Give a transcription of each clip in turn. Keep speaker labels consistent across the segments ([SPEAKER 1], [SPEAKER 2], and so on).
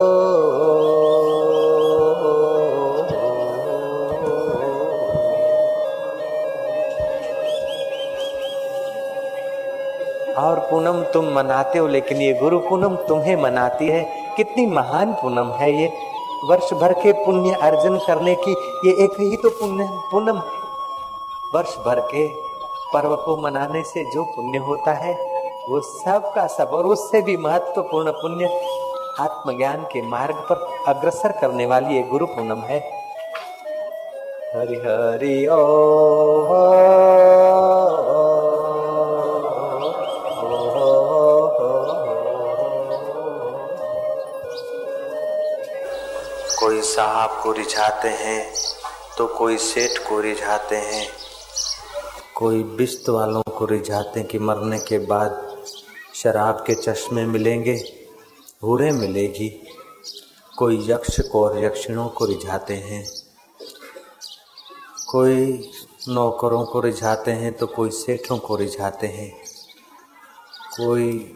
[SPEAKER 1] और पूनम तुम मनाते हो, लेकिन ये गुरु पूनम तुम्हें मनाती है। कितनी महान पूनम है ये। वर्ष भर के पुण्य अर्जन करने की ये एक ही तो पुण्य, पूनम है। वर्ष भर के पर्व को मनाने से जो पुण्य होता है, वो सब का सब, और उससे भी महत्वपूर्ण पुण्य आत्मज्ञान के मार्ग पर अग्रसर करने वाली ये गुरु पूनम है हरि हरि ओ कोई साहब को रिझाते हैं तो कोई सेठ को रिझाते हैं कोई बिस्त वालों को रिझाते हैं कि मरने के बाद शराब के चश्मे मिलेंगे हूरे मिलेगी। कोई यक्ष को और यक्षिणों को रिझाते हैं। कोई नौकरों को रिझाते हैं तो कोई सेठों को रिझाते हैं। कोई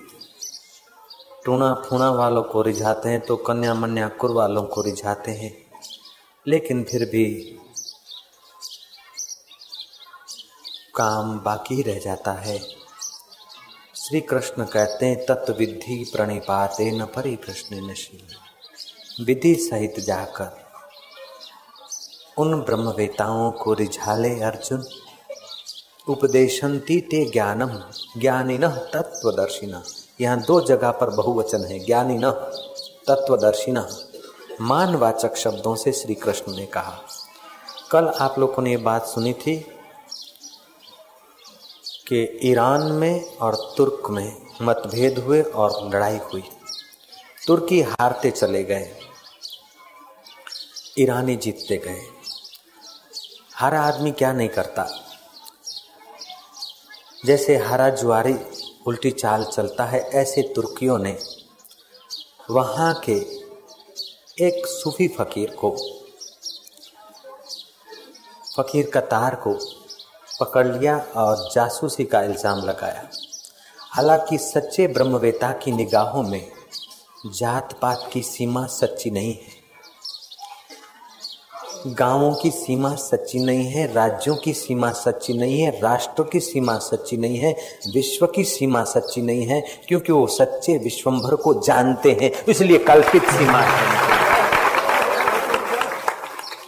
[SPEAKER 1] टूणा फूणा वालों को रिझाते हैं तो कन्या मन्याकुर वालों को रिझाते हैं। लेकिन फिर भी काम बाकी रह जाता है। श्री कृष्ण कहते हैं तत्विधि प्रणिपाते न परि प्रश्न नशील विधि सहित जाकर उन ब्रह्मवेताओं को रिझाले अर्जुन। उपदेशंती ते ज्ञानम ज्ञानी ज्ञानिन तत्वदर्शिना यहाँ दो जगह पर बहुवचन है ज्ञानी न तत्वदर्शिना मानवाचक शब्दों से श्री कृष्ण ने कहा, कल आप लोगों ने ये बात सुनी थी कि ईरान में और तुर्क में मतभेद हुए और लड़ाई हुई। तुर्की हारते चले गए। ईरानी जीतते गए। हर आदमी क्या नहीं करता। जैसे हरा जुआरी उल्टी चाल चलता है, ऐसे तुर्कियों ने वहाँ के एक सूफी फकीर को, फकीर कतार को पकड़ लिया और जासूसी का इल्ज़ाम लगाया। हालाँकि सच्चे ब्रह्मवेता की निगाहों में जात पात की सीमा सच्ची नहीं है। गाँवों की सीमा सच्ची नहीं है, राज्यों की सीमा सच्ची नहीं है, राष्ट्रों की सीमा सच्ची नहीं है, विश्व की सीमा सच्ची नहीं है, क्योंकि वो सच्चे विश्वंभर को जानते हैं, इसलिए कल्पित सीमा है।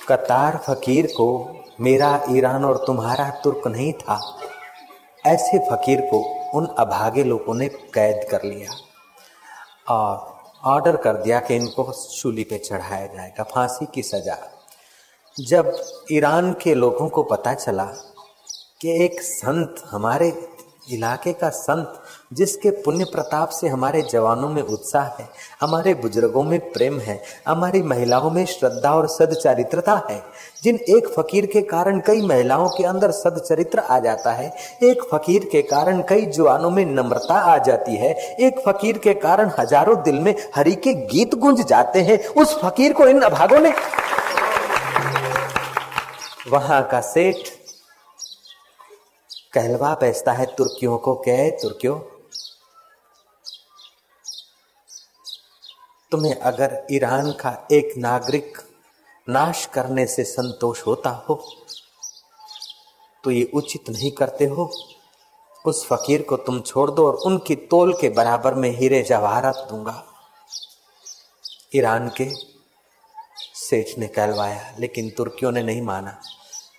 [SPEAKER 1] कतार फकीर को मेरा ईरान और तुम्हारा तुर्क नहीं था। ऐसे फकीर को उन अभागे लोगों ने कैद कर लिया और ऑर्डर कर दिया कि इनको चूली पे चढ़ाया जाएगा, फांसी की सजा। जब ईरान के लोगों को पता चला कि एक संत हमारे इलाके का संत, जिसके पुण्य प्रताप से हमारे जवानों में उत्साह है, हमारे बुज़ुर्गों में प्रेम है, हमारी महिलाओं में श्रद्धा और सदचरित्रता है। जिन एक फकीर के कारण कई महिलाओं के अंदर सदचरित्र आ जाता है, एक फकीर के कारण कई जवानों में नम्रता आ जाती है, एक फकीर के कारण हज़ारों दिल में हरि के गीत गुंज जाते हैं, उस फकीर को इन अभागों ने वहाँ का सेठ कहलवा बेचता है तुर्कियों को कह तुर्कियों? तुम्हें अगर ईरान का एक नागरिक नाश करने से संतोष होता हो तो ये उचित नहीं करते हो। उस फकीर को तुम छोड़ दो और उनकी तोल के बराबर में हीरे जवाहरात दूँगा। ईरान के सेठ ने कहलवाया, लेकिन तुर्कियों ने नहीं माना।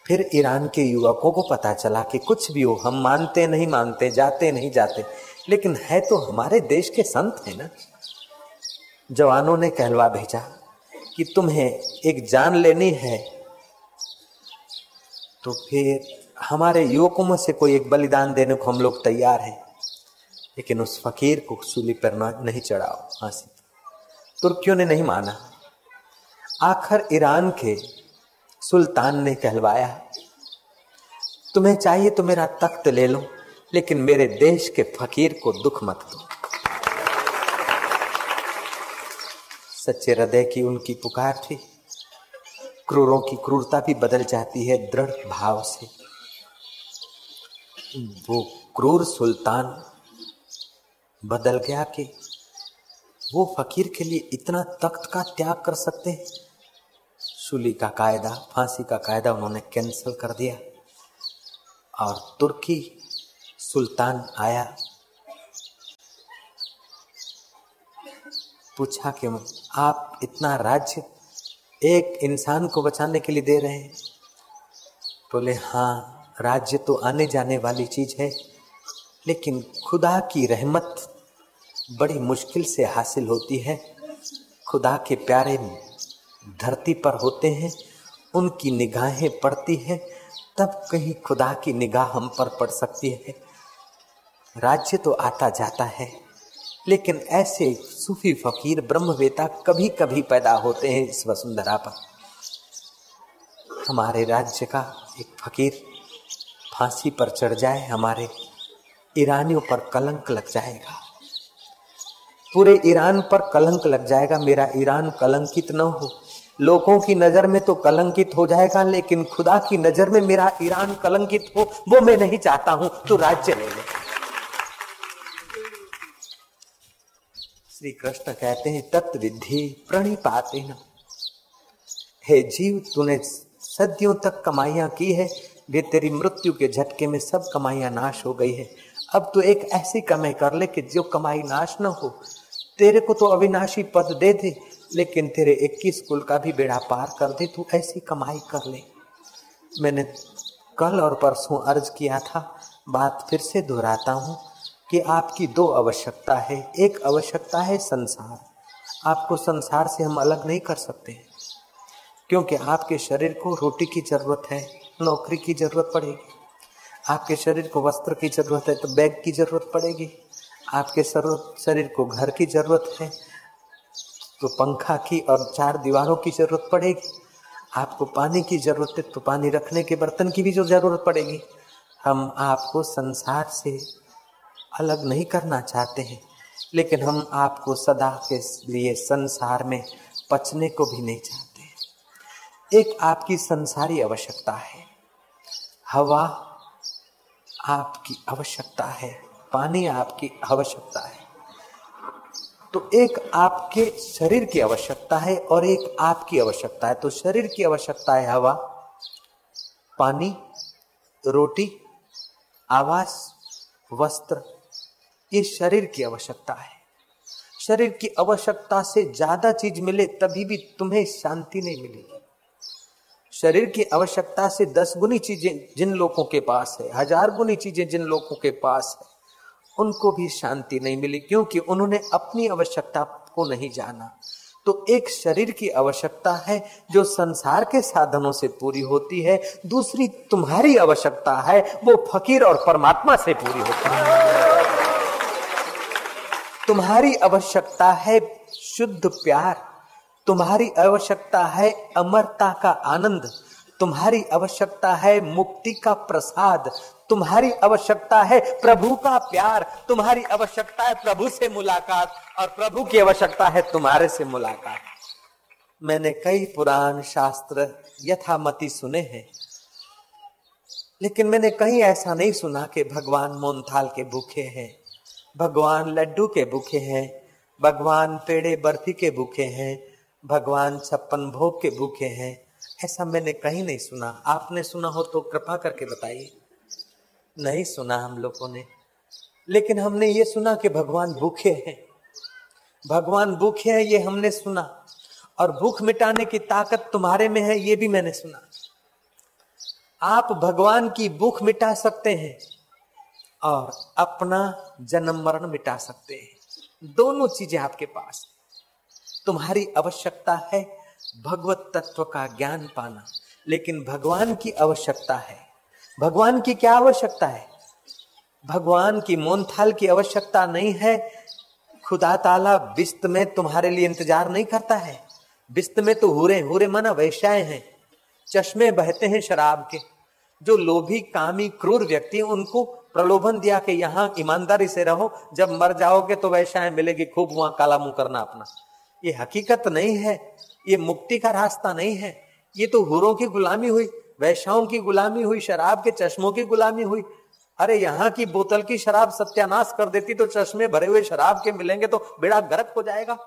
[SPEAKER 1] फिर ईरान के युवकों को पता चला कि कुछ भी हो, हम मानते नहीं, मानते, जाते नहीं, जाते। लेकिन है तो हमारे देश के संत है ना। जवानों ने कहलवा भेजा कि तुम्हें एक जान लेनी है। तो फिर हमारे युवकों में से कोई एक बलिदान देने को हम लोग तैयार हैं। लेकिन उस फकीर को सूली पर नहीं चढ़ाओ, फांसी। तुर्कियों ने नहीं माना। आखिर ईरान के सुल्तान ने कहलवाया, तुम्हें चाहिए तो मेरा तख्त ले लो, लेकिन मेरे देश के फकीर को दुख मत दो। सच्चे हृदय की उनकी पुकार थी। क्रूरों की क्रूरता भी बदल जाती है दृढ़ भाव से। वो क्रूर सुल्तान बदल गया कि वो फकीर के लिए इतना तख्त का त्याग कर सकते हैं? सूली का कायदा, फांसी का कायदा उन्होंने कैंसिल कर दिया। और तुर्की सुल्तान आया। पूछा कि आप इतना राज्य एक इंसान को बचाने के लिए दे रहे हैं? बोले हाँ राज्य तो आने जाने वाली चीज़ है, लेकिन खुदा की रहमत बड़ी मुश्किल से हासिल होती है। खुदा के प्यारे धरती पर होते हैं, उनकी निगाहें पड़ती हैं, तब कहीं खुदा की निगाह हम पर पड़ सकती है। राज्य तो आता जाता है, लेकिन ऐसे सूफी फकीर, ब्रह्मवेता कभी कभी पैदा होते हैं इस वसुंधरा पर। हमारे राज्य का एक फकीर फांसी पर चढ़ जाए, हमारे ईरानियों पर कलंक लग जाएगा। पूरे ईरान पर कलंक लग जाएगा, मेरा ईरान कलंकित न हो। लोगों की नज़र में तो कलंकित हो जाएगा, लेकिन खुदा की नज़र में मेरा ईरान कलंकित हो, वो मैं नहीं चाहता हूँ तो राज्य ले ले। श्री कृष्ण कहते हैं, तत्विधि प्रणिपाते न हे जीव, तूने सदियों तक कमाइयाँ की है, वे तेरी मृत्यु के झटके में सब कमाइयाँ नाश हो गई है। अब तो एक ऐसी कमाई कर ले कि जो कमाई नाश न हो। तेरे को तो अविनाशी पद दे दे लेकिन तेरे इक्कीस कुल का भी बेड़ा पार कर दे, तू ऐसी कमाई कर ले। मैंने कल और परसों अर्ज़ किया था, बात फिर से दोहराता हूँ कि आपकी दो आवश्यकता है। एक आवश्यकता है संसार। आपको संसार से हम अलग नहीं कर सकते, क्योंकि आपके शरीर को रोटी की ज़रूरत है, नौकरी की ज़रूरत पड़ेगी। आपके शरीर को वस्त्र की ज़रूरत है तो बैग की ज़रूरत पड़ेगी। आपके शरीर को घर की ज़रूरत है तो पंखा की और चार दीवारों की ज़रूरत पड़ेगी। आपको पानी की ज़रूरत है तो पानी रखने के बर्तन की भी जो ज़रूरत पड़ेगी। हम आपको संसार से अलग नहीं करना चाहते हैं, लेकिन हम आपको सदा के लिए संसार में पचने को भी नहीं चाहते एक आपकी संसारी आवश्यकता है। हवा आपकी आवश्यकता है, पानी आपकी आवश्यकता है। तो एक आपके शरीर की आवश्यकता है और एक आपकी आवश्यकता है। तो शरीर की आवश्यकता है हवा, पानी, रोटी, आवास, वस्त्र, ये शरीर की आवश्यकता है। शरीर की आवश्यकता से ज़्यादा चीज़ मिले तभी भी तुम्हें शांति नहीं मिलेगी। शरीर की आवश्यकता से दस गुनी चीज़ें जिन लोगों के पास है, हज़ार गुनी चीज़ें जिन लोगों के पास है उनको भी शांति नहीं मिली, क्योंकि उन्होंने अपनी आवश्यकता को नहीं जाना। तो एक शरीर की आवश्यकता है जो संसार के साधनों से पूरी होती है, दूसरी तुम्हारी आवश्यकता है, वो फकीर और परमात्मा से पूरी होती है। तुम्हारी आवश्यकता है शुद्ध प्यार, तुम्हारी आवश्यकता है अमरता का आनंद तुम्हारी आवश्यकता है मुक्ति का प्रसाद, तुम्हारी आवश्यकता है प्रभु का प्यार, तुम्हारी आवश्यकता है प्रभु से मुलाकात, और प्रभु की आवश्यकता है तुम्हारे से मुलाकात। मैंने कई पुराण शास्त्र यथामति सुने हैं, लेकिन मैंने कहीं ऐसा नहीं सुना कि भगवान मोनथाल के भूखे हैं, भगवान लड्डू के भूखे हैं, भगवान पेड़े बर्फ़ी के भूखे हैं, भगवान छप्पन भोग के भूखे हैं ऐसा मैंने कहीं नहीं सुना। आपने सुना हो तो कृपा करके बताइए। नहीं सुना हम लोगों ने। लेकिन हमने ये सुना कि भगवान भूखे हैं। भगवान भूखे हैं, ये हमने सुना। और भूख मिटाने की ताकत तुम्हारे में है, ये भी मैंने सुना। आप भगवान की भूख मिटा सकते हैं और अपना जन्म मरण मिटा सकते हैं। दोनों चीज़ें आपके पास। तुम्हारी आवश्यकता है भगवत तत्व का ज्ञान पाना। लेकिन भगवान की आवश्यकता है। भगवान की क्या आवश्यकता है? भगवान की मोनथाल की आवश्यकता नहीं है। खुदा ताला बिस्त में तुम्हारे लिए इंतज़ार नहीं करता है। बिस्त में तो हुरे हुरे मना वैश्याए हैं। चश्मे बहते हैं शराब के। जो लोभी, कामी, क्रूर व्यक्ति उनको प्रलोभन दिया कि यहाँ ईमानदारी से रहो। जब मर जाओगे तो वैश्याएँ मिलेगी, खूब वहाँ काला मुँह करना अपना। ये हकीकत नहीं है। ये मुक्ति का रास्ता नहीं है। ये तो हुरों की गुलामी हुई, वैश्याओं की गुलामी हुई, शराब के चश्मों की गुलामी हुई। अरे यहाँ की बोतल की शराब सत्यानाश कर देती तो चश्मे भरे हुए शराब के मिलेंगे तो बेड़ा गर्क हो जाएगा।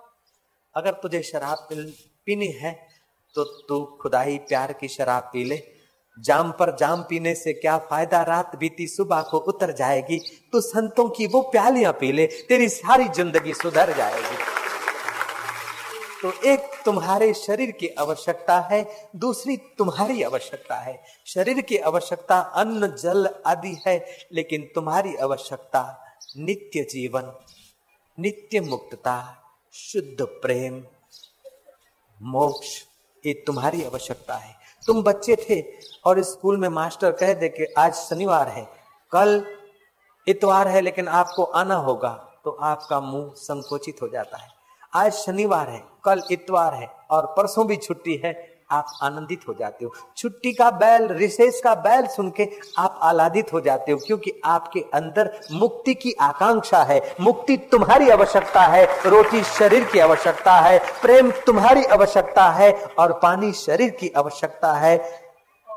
[SPEAKER 1] अगर तुझे शराब पीनी है तो तू खुदाई प्यार की शराब पी ले। जाम पर जाम पीने से क्या फ़ायदा? रात बीती सुबह को उतर जाएगी। तू संतों की वो प्यालियाँ पी ले, तेरी सारी ज़िंदगी सुधर जाएगी। तो एक तुम्हारे शरीर की आवश्यकता है, दूसरी तुम्हारी आवश्यकता है। शरीर की आवश्यकता अन्न, जल आदि है, लेकिन तुम्हारी आवश्यकता नित्य जीवन, नित्य मुक्तता, शुद्ध प्रेम, मोक्ष, ये तुम्हारी आवश्यकता है। तुम बच्चे थे और स्कूल में मास्टर कह दे कि आज शनिवार है, कल इतवार है, लेकिन आपको आना होगा तो आपका मुँह संकोचित हो जाता है। आज शनिवार है कल इतवार है और परसों भी छुट्टी है, आप आनंदित हो जाते हो। छुट्टी का बैल, रिसेस का बैल सुन के आप आलादित हो जाते हो, क्योंकि आपके अंदर मुक्ति की आकांक्षा है। मुक्ति तुम्हारी आवश्यकता है, रोटी शरीर की आवश्यकता है, प्रेम तुम्हारी आवश्यकता है और पानी शरीर की आवश्यकता है।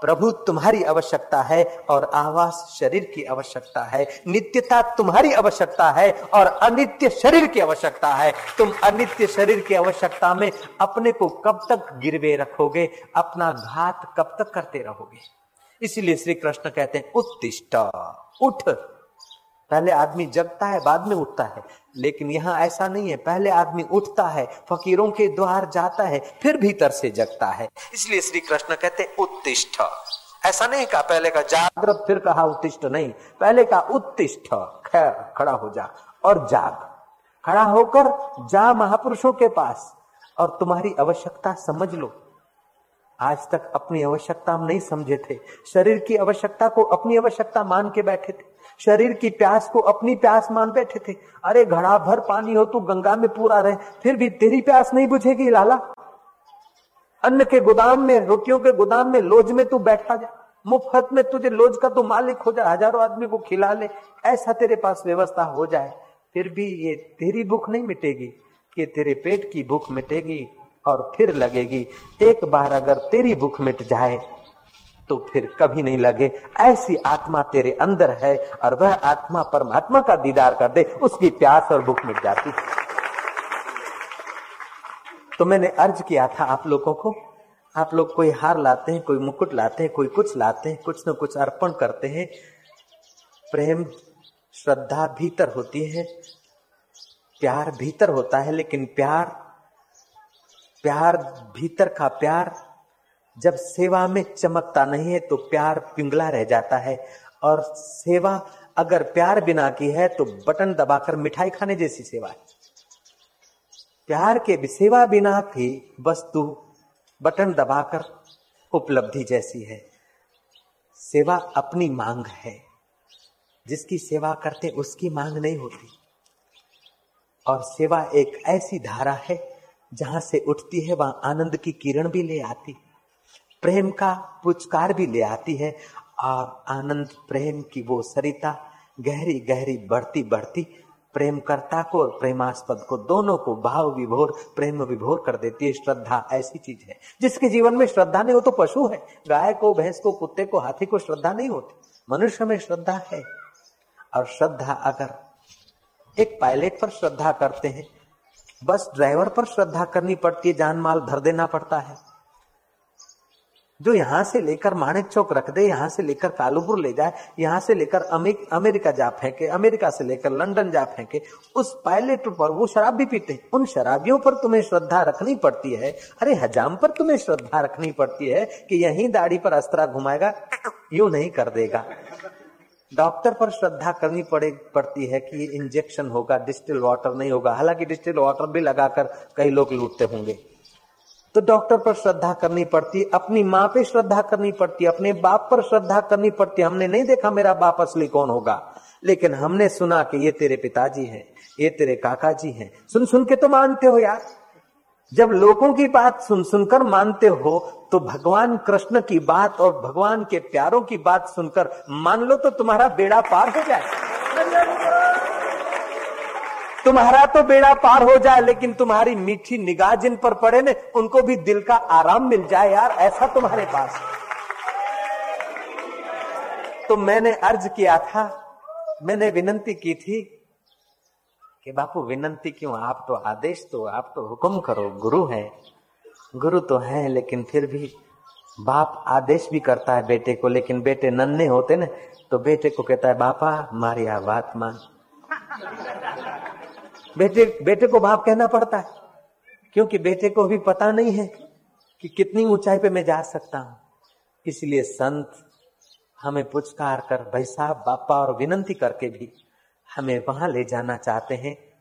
[SPEAKER 1] प्रभु तुम्हारी आवश्यकता है और आवास शरीर की आवश्यकता है। नित्यता तुम्हारी आवश्यकता है और अनित्य शरीर की आवश्यकता है। तुम अनित्य शरीर की आवश्यकता में अपने को कब तक गिरवे रखोगे? अपना घात कब तक करते रहोगे? इसीलिए श्री कृष्ण कहते हैं, उत्तिष्ठ, उठ। पहले आदमी जगता है, बाद में उठता है। लेकिन यहाँ ऐसा नहीं है। पहले आदमी उठता है, फकीरों के द्वार जाता है, फिर भीतर से जगता है। इसलिए श्री कृष्ण कहते उत्तिष्ठ। ऐसा नहीं कहा, पहले का जागृत फिर कहा, उत्तिष्ठ नहीं। पहले का उत्तिष्ठ। खैर खड़ा हो जा और जाग। खड़ा होकर जा महापुरुषों के पास और तुम्हारी आवश्यकता समझ लो। आज तक अपनी आवश्यकता हम नहीं समझे थे। शरीर की आवश्यकता को अपनी आवश्यकता मान के बैठे थे। शरीर की प्यास को अपनी प्यास मान बैठे थे। अरे घड़ा भर पानी हो, तू गंगा में पूरा रहे, फिर भी तेरी प्यास नहीं बुझेगी, लाला। अन्न के गोदाम में, रोटियों के गोदाम में, लोज में तू बैठा जा। मुफ़्त में तुझे लोज का तू मालिक हो जा। हज़ारों आदमी को खिला ले। ऐसा तेरे पास व्यवस्था हो जाए, फिर भी ये तेरी भूख नहीं मिटेगी कि तेरे पेट की भूख मिटेगी। और फिर लगेगी, एक बार अगर तेरी भूख मिट जाए तो फिर कभी नहीं लगे। ऐसी आत्मा तेरे अंदर है और वह आत्मा परमात्मा का दीदार कर दे, उसकी प्यास और भूख मिट जाती। तो मैंने अर्ज़ किया था आप लोगों को, आप लोग कोई हार लाते हैं, कोई मुकुट लाते हैं, कोई कुछ लाते हैं, कुछ न कुछ अर्पण करते हैं। प्रेम, श्रद्धा भीतर होती है, प्यार भीतर होता है, लेकिन प्यार प्यार भीतर का प्यार, जब सेवा में चमकता नहीं है तो प्यार पिंगला रह जाता है। और सेवा अगर प्यार बिना की है तो बटन दबाकर मिठाई खाने जैसी सेवा है। प्यार के सेवा बिना की वस्तु बटन दबाकर उपलब्धि जैसी है। सेवा अपनी मांग है। जिसकी सेवा करते उसकी मांग नहीं होती। और सेवा एक ऐसी धारा है जहाँ से उठती है, वहाँ आनंद की किरण भी ले आती, प्रेम का पुचकार भी ले आती है। और आनंद, प्रेम की वो सरिता गहरी गहरी बढ़ती बढ़ती, प्रेम करता को और प्रेमास्पद को, दोनों को भाव विभोर, प्रेम विभोर कर देती है। श्रद्धा ऐसी चीज़ है, जिसके जीवन में श्रद्धा नहीं हो तो पशु है। गाय को, भैंस को, कुत्ते को, हाथी को श्रद्धा नहीं होती। मनुष्य में श्रद्धा है। और श्रद्धा अगर एक पायलट पर श्रद्धा करते हैं बस ड्राइवर पर श्रद्धा करनी पड़ती है जान माल धर देना पड़ता है। जो यहाँ से लेकर माणिक चौक रख दे, यहाँ से लेकर कालूपुर ले जाए, यहाँ से लेकर अमेरिका जा फेंके, अमेरिका से लेकर लंदन जा फेंके, उस पायलट पर वो शराब भी पीते उन शराबियों पर तुम्हें श्रद्धा रखनी पड़ती है। अरे हजाम पर तुम्हें श्रद्धा रखनी पड़ती है कि यही दाढ़ी पर अस्त्रा घुमाएगा, यू नहीं कर देगा। डॉक्टर पर श्रद्धा करनी पड़े, पड़ती है कि इंजेक्शन होगा, डिस्टिल वाटर नहीं होगा। हालाँकि डिस्टिल वाटर भी लगाकर कई लोग लूटते होंगे। तो डॉक्टर पर श्रद्धा करनी पड़ती, अपनी माँ पे श्रद्धा करनी पड़ती, अपने बाप पर श्रद्धा करनी पड़ती। हमने नहीं देखा मेरा बाप असली कौन होगा। लेकिन हमने सुना कि ये तेरे पिताजी हैं, ये तेरे काका जी हैं। सुन सुन के तो मानते हो यार। जब लोगों की बात सुन सुनकर मानते हो तो भगवान कृष्ण की बात और भगवान के प्यारों की बात सुनकर मान लो तो तुम्हारा बेड़ा पार हो जाए। तुम्हारा तो बेड़ा पार हो जाए, लेकिन तुम्हारी मीठी निगाह जिन पर पड़े ने, उनको भी दिल का आराम मिल जाए यार, ऐसा तुम्हारे पास। तो मैंने अर्ज़ किया था, मैंने विनंती की थी कि बापू, विनंती क्यों? आप तो आदेश तो आप तो हुक्म करो, गुरु है। गुरु तो है, लेकिन फिर भी बाप आदेश भी करता है बेटे को, लेकिन बेटे नन्हे होते ना तो बेटे को कहता है, बापा, मारी आ बात मान। बेटे बेटे को बाप कहना पड़ता है, क्योंकि बेटे को भी पता नहीं है कि कितनी ऊंचाई पे मैं जा सकता हूँ। इसलिए संत हमें पुचकार कर, भाई साहब, बापा और विनंती करके भी हमें वहाँ ले जाना चाहते हैं।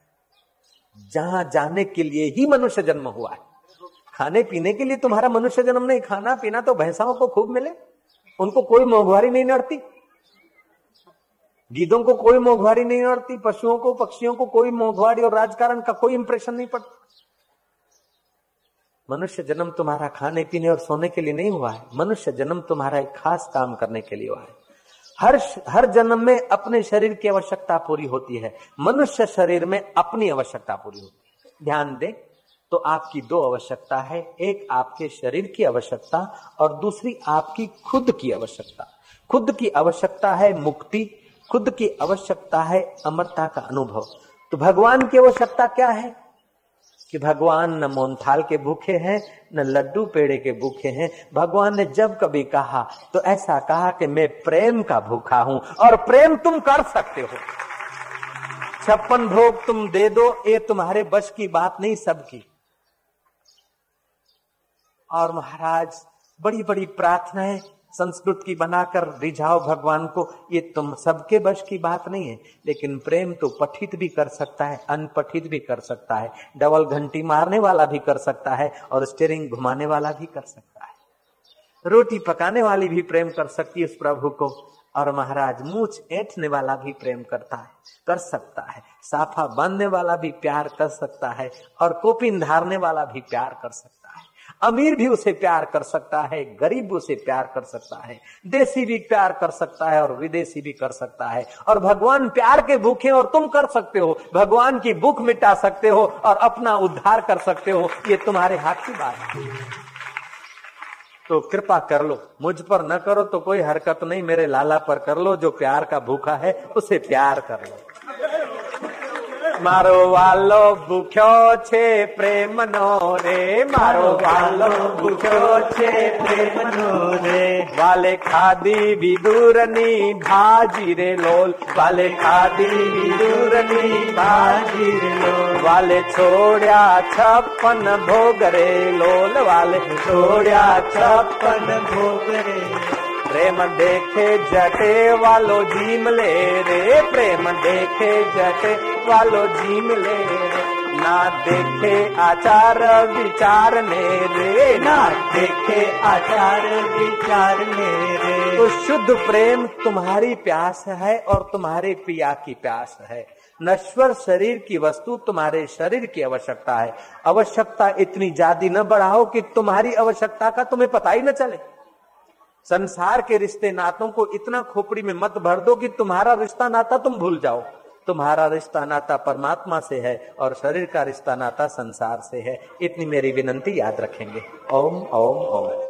[SPEAKER 1] जहाँ जाने के लिए ही मनुष्य जन्म हुआ है। खाने पीने के लिए तुम्हारा मनुष्य जन्म नहीं, खाना पीना तो भैंसाओं को खूब मिले। उनको कोई मोहवारी नहीं नड़ती। गीदों को कोई मोहवारी नहीं नड़ती, पशुओं को, पक्षियों को कोई मोहवारी और राजकारण का कोई इंप्रेशन नहीं पड़ता। मनुष्य जन्म तुम्हारा खाने पीने और सोने के लिए नहीं हुआ है। मनुष्य जन्म तुम्हारा एक खास काम करने के लिए हुआ है। हर हर जन्म में अपने शरीर की आवश्यकता पूरी होती है। मनुष्य शरीर में अपनी आवश्यकता पूरी होती है। ध्यान दें तो आपकी दो आवश्यकता है। एक आपके शरीर की आवश्यकता और दूसरी आपकी खुद की आवश्यकता। खुद की आवश्यकता है मुक्ति, खुद की आवश्यकता है अमरता का अनुभव। तो भगवान की आवश्यकता क्या है? कि भगवान न मोनथाल के भूखे हैं, न लड्डू पेड़े के भूखे हैं। भगवान ने जब कभी कहा तो ऐसा कहा कि मैं प्रेम का भूखा हूँ और प्रेम तुम कर सकते हो। छप्पन भोग तुम दे दो, ये तुम्हारे बस की बात नहीं सबकी। और महाराज बड़ी बड़ी प्रार्थनाएँ संस्कृत की बनाकर रिझाओ भगवान को, ये तुम सबके बश की बात नहीं है, लेकिन प्रेम तो पठित भी कर सकता है, अनपठित भी कर सकता है, डबल घंटी मारने वाला भी कर सकता है और स्टेरिंग घुमाने वाला भी कर सकता है। रोटी पकाने वाली भी प्रेम कर सकती है उस प्रभु को और महाराज मूछ ऐठने वाला भी प्रेम करता है, कर सकता है, साफा बांधने वाला भी प्यार कर सकता है और कोपिन धारने वाला भी प्यार कर सकता है। अमीर भी उसे प्यार कर सकता है, गरीब भी उसे प्यार कर सकता है, देसी भी प्यार कर सकता है और विदेशी भी कर सकता है। और भगवान प्यार के भूखे और तुम कर सकते हो, भगवान की भूख मिटा सकते हो और अपना उद्धार कर सकते हो, ये तुम्हारे हाथ की बात है। तो कृपा कर लो, मुझ पर न करो तो कोई हरकत नहीं, मेरे लाला पर कर लो, जो प्यार का भूखा है, उसे प्यार कर लो। મારો વાલો ભૂખ્યો છે પ્રેમનો રે મારો વાલો ભૂખ્યો છે પ્રેમનો રે વાલે ખાધી વિદુરની ભાજી રે લોલ વાલે ખાધી વિદુરની ભાજી રે લોલ વાલે છોડ્યા છપ્પન ભોગ રે લોલ વાલે છોડ્યા છપ્પન ભોગ રે પ્રેમ દેખે જટે વાલો જીમ લે રે પ્રેમ દેખે જટે वालो जीम ले। ना देखे आचार विचार ने रे। ना देखे आचार विचार ने रे। तो शुद्ध प्रेम तुम्हारी प्यास है और तुम्हारे पिया की प्यास है। नश्वर शरीर की वस्तु तुम्हारे शरीर की आवश्यकता है। आवश्यकता इतनी ज़्यादा न बढ़ाओ कि तुम्हारी आवश्यकता का तुम्हें पता ही न चले। संसार के रिश्ते नातों को इतना खोपड़ी में मत भर दो कि तुम्हारा रिश्ता नाता तुम भूल जाओ। तुम्हारा रिश्ता नाता परमात्मा से है और शरीर का रिश्ता नाता संसार से है। इतनी मेरी विनंती याद रखेंगे। ओम ओम ओम।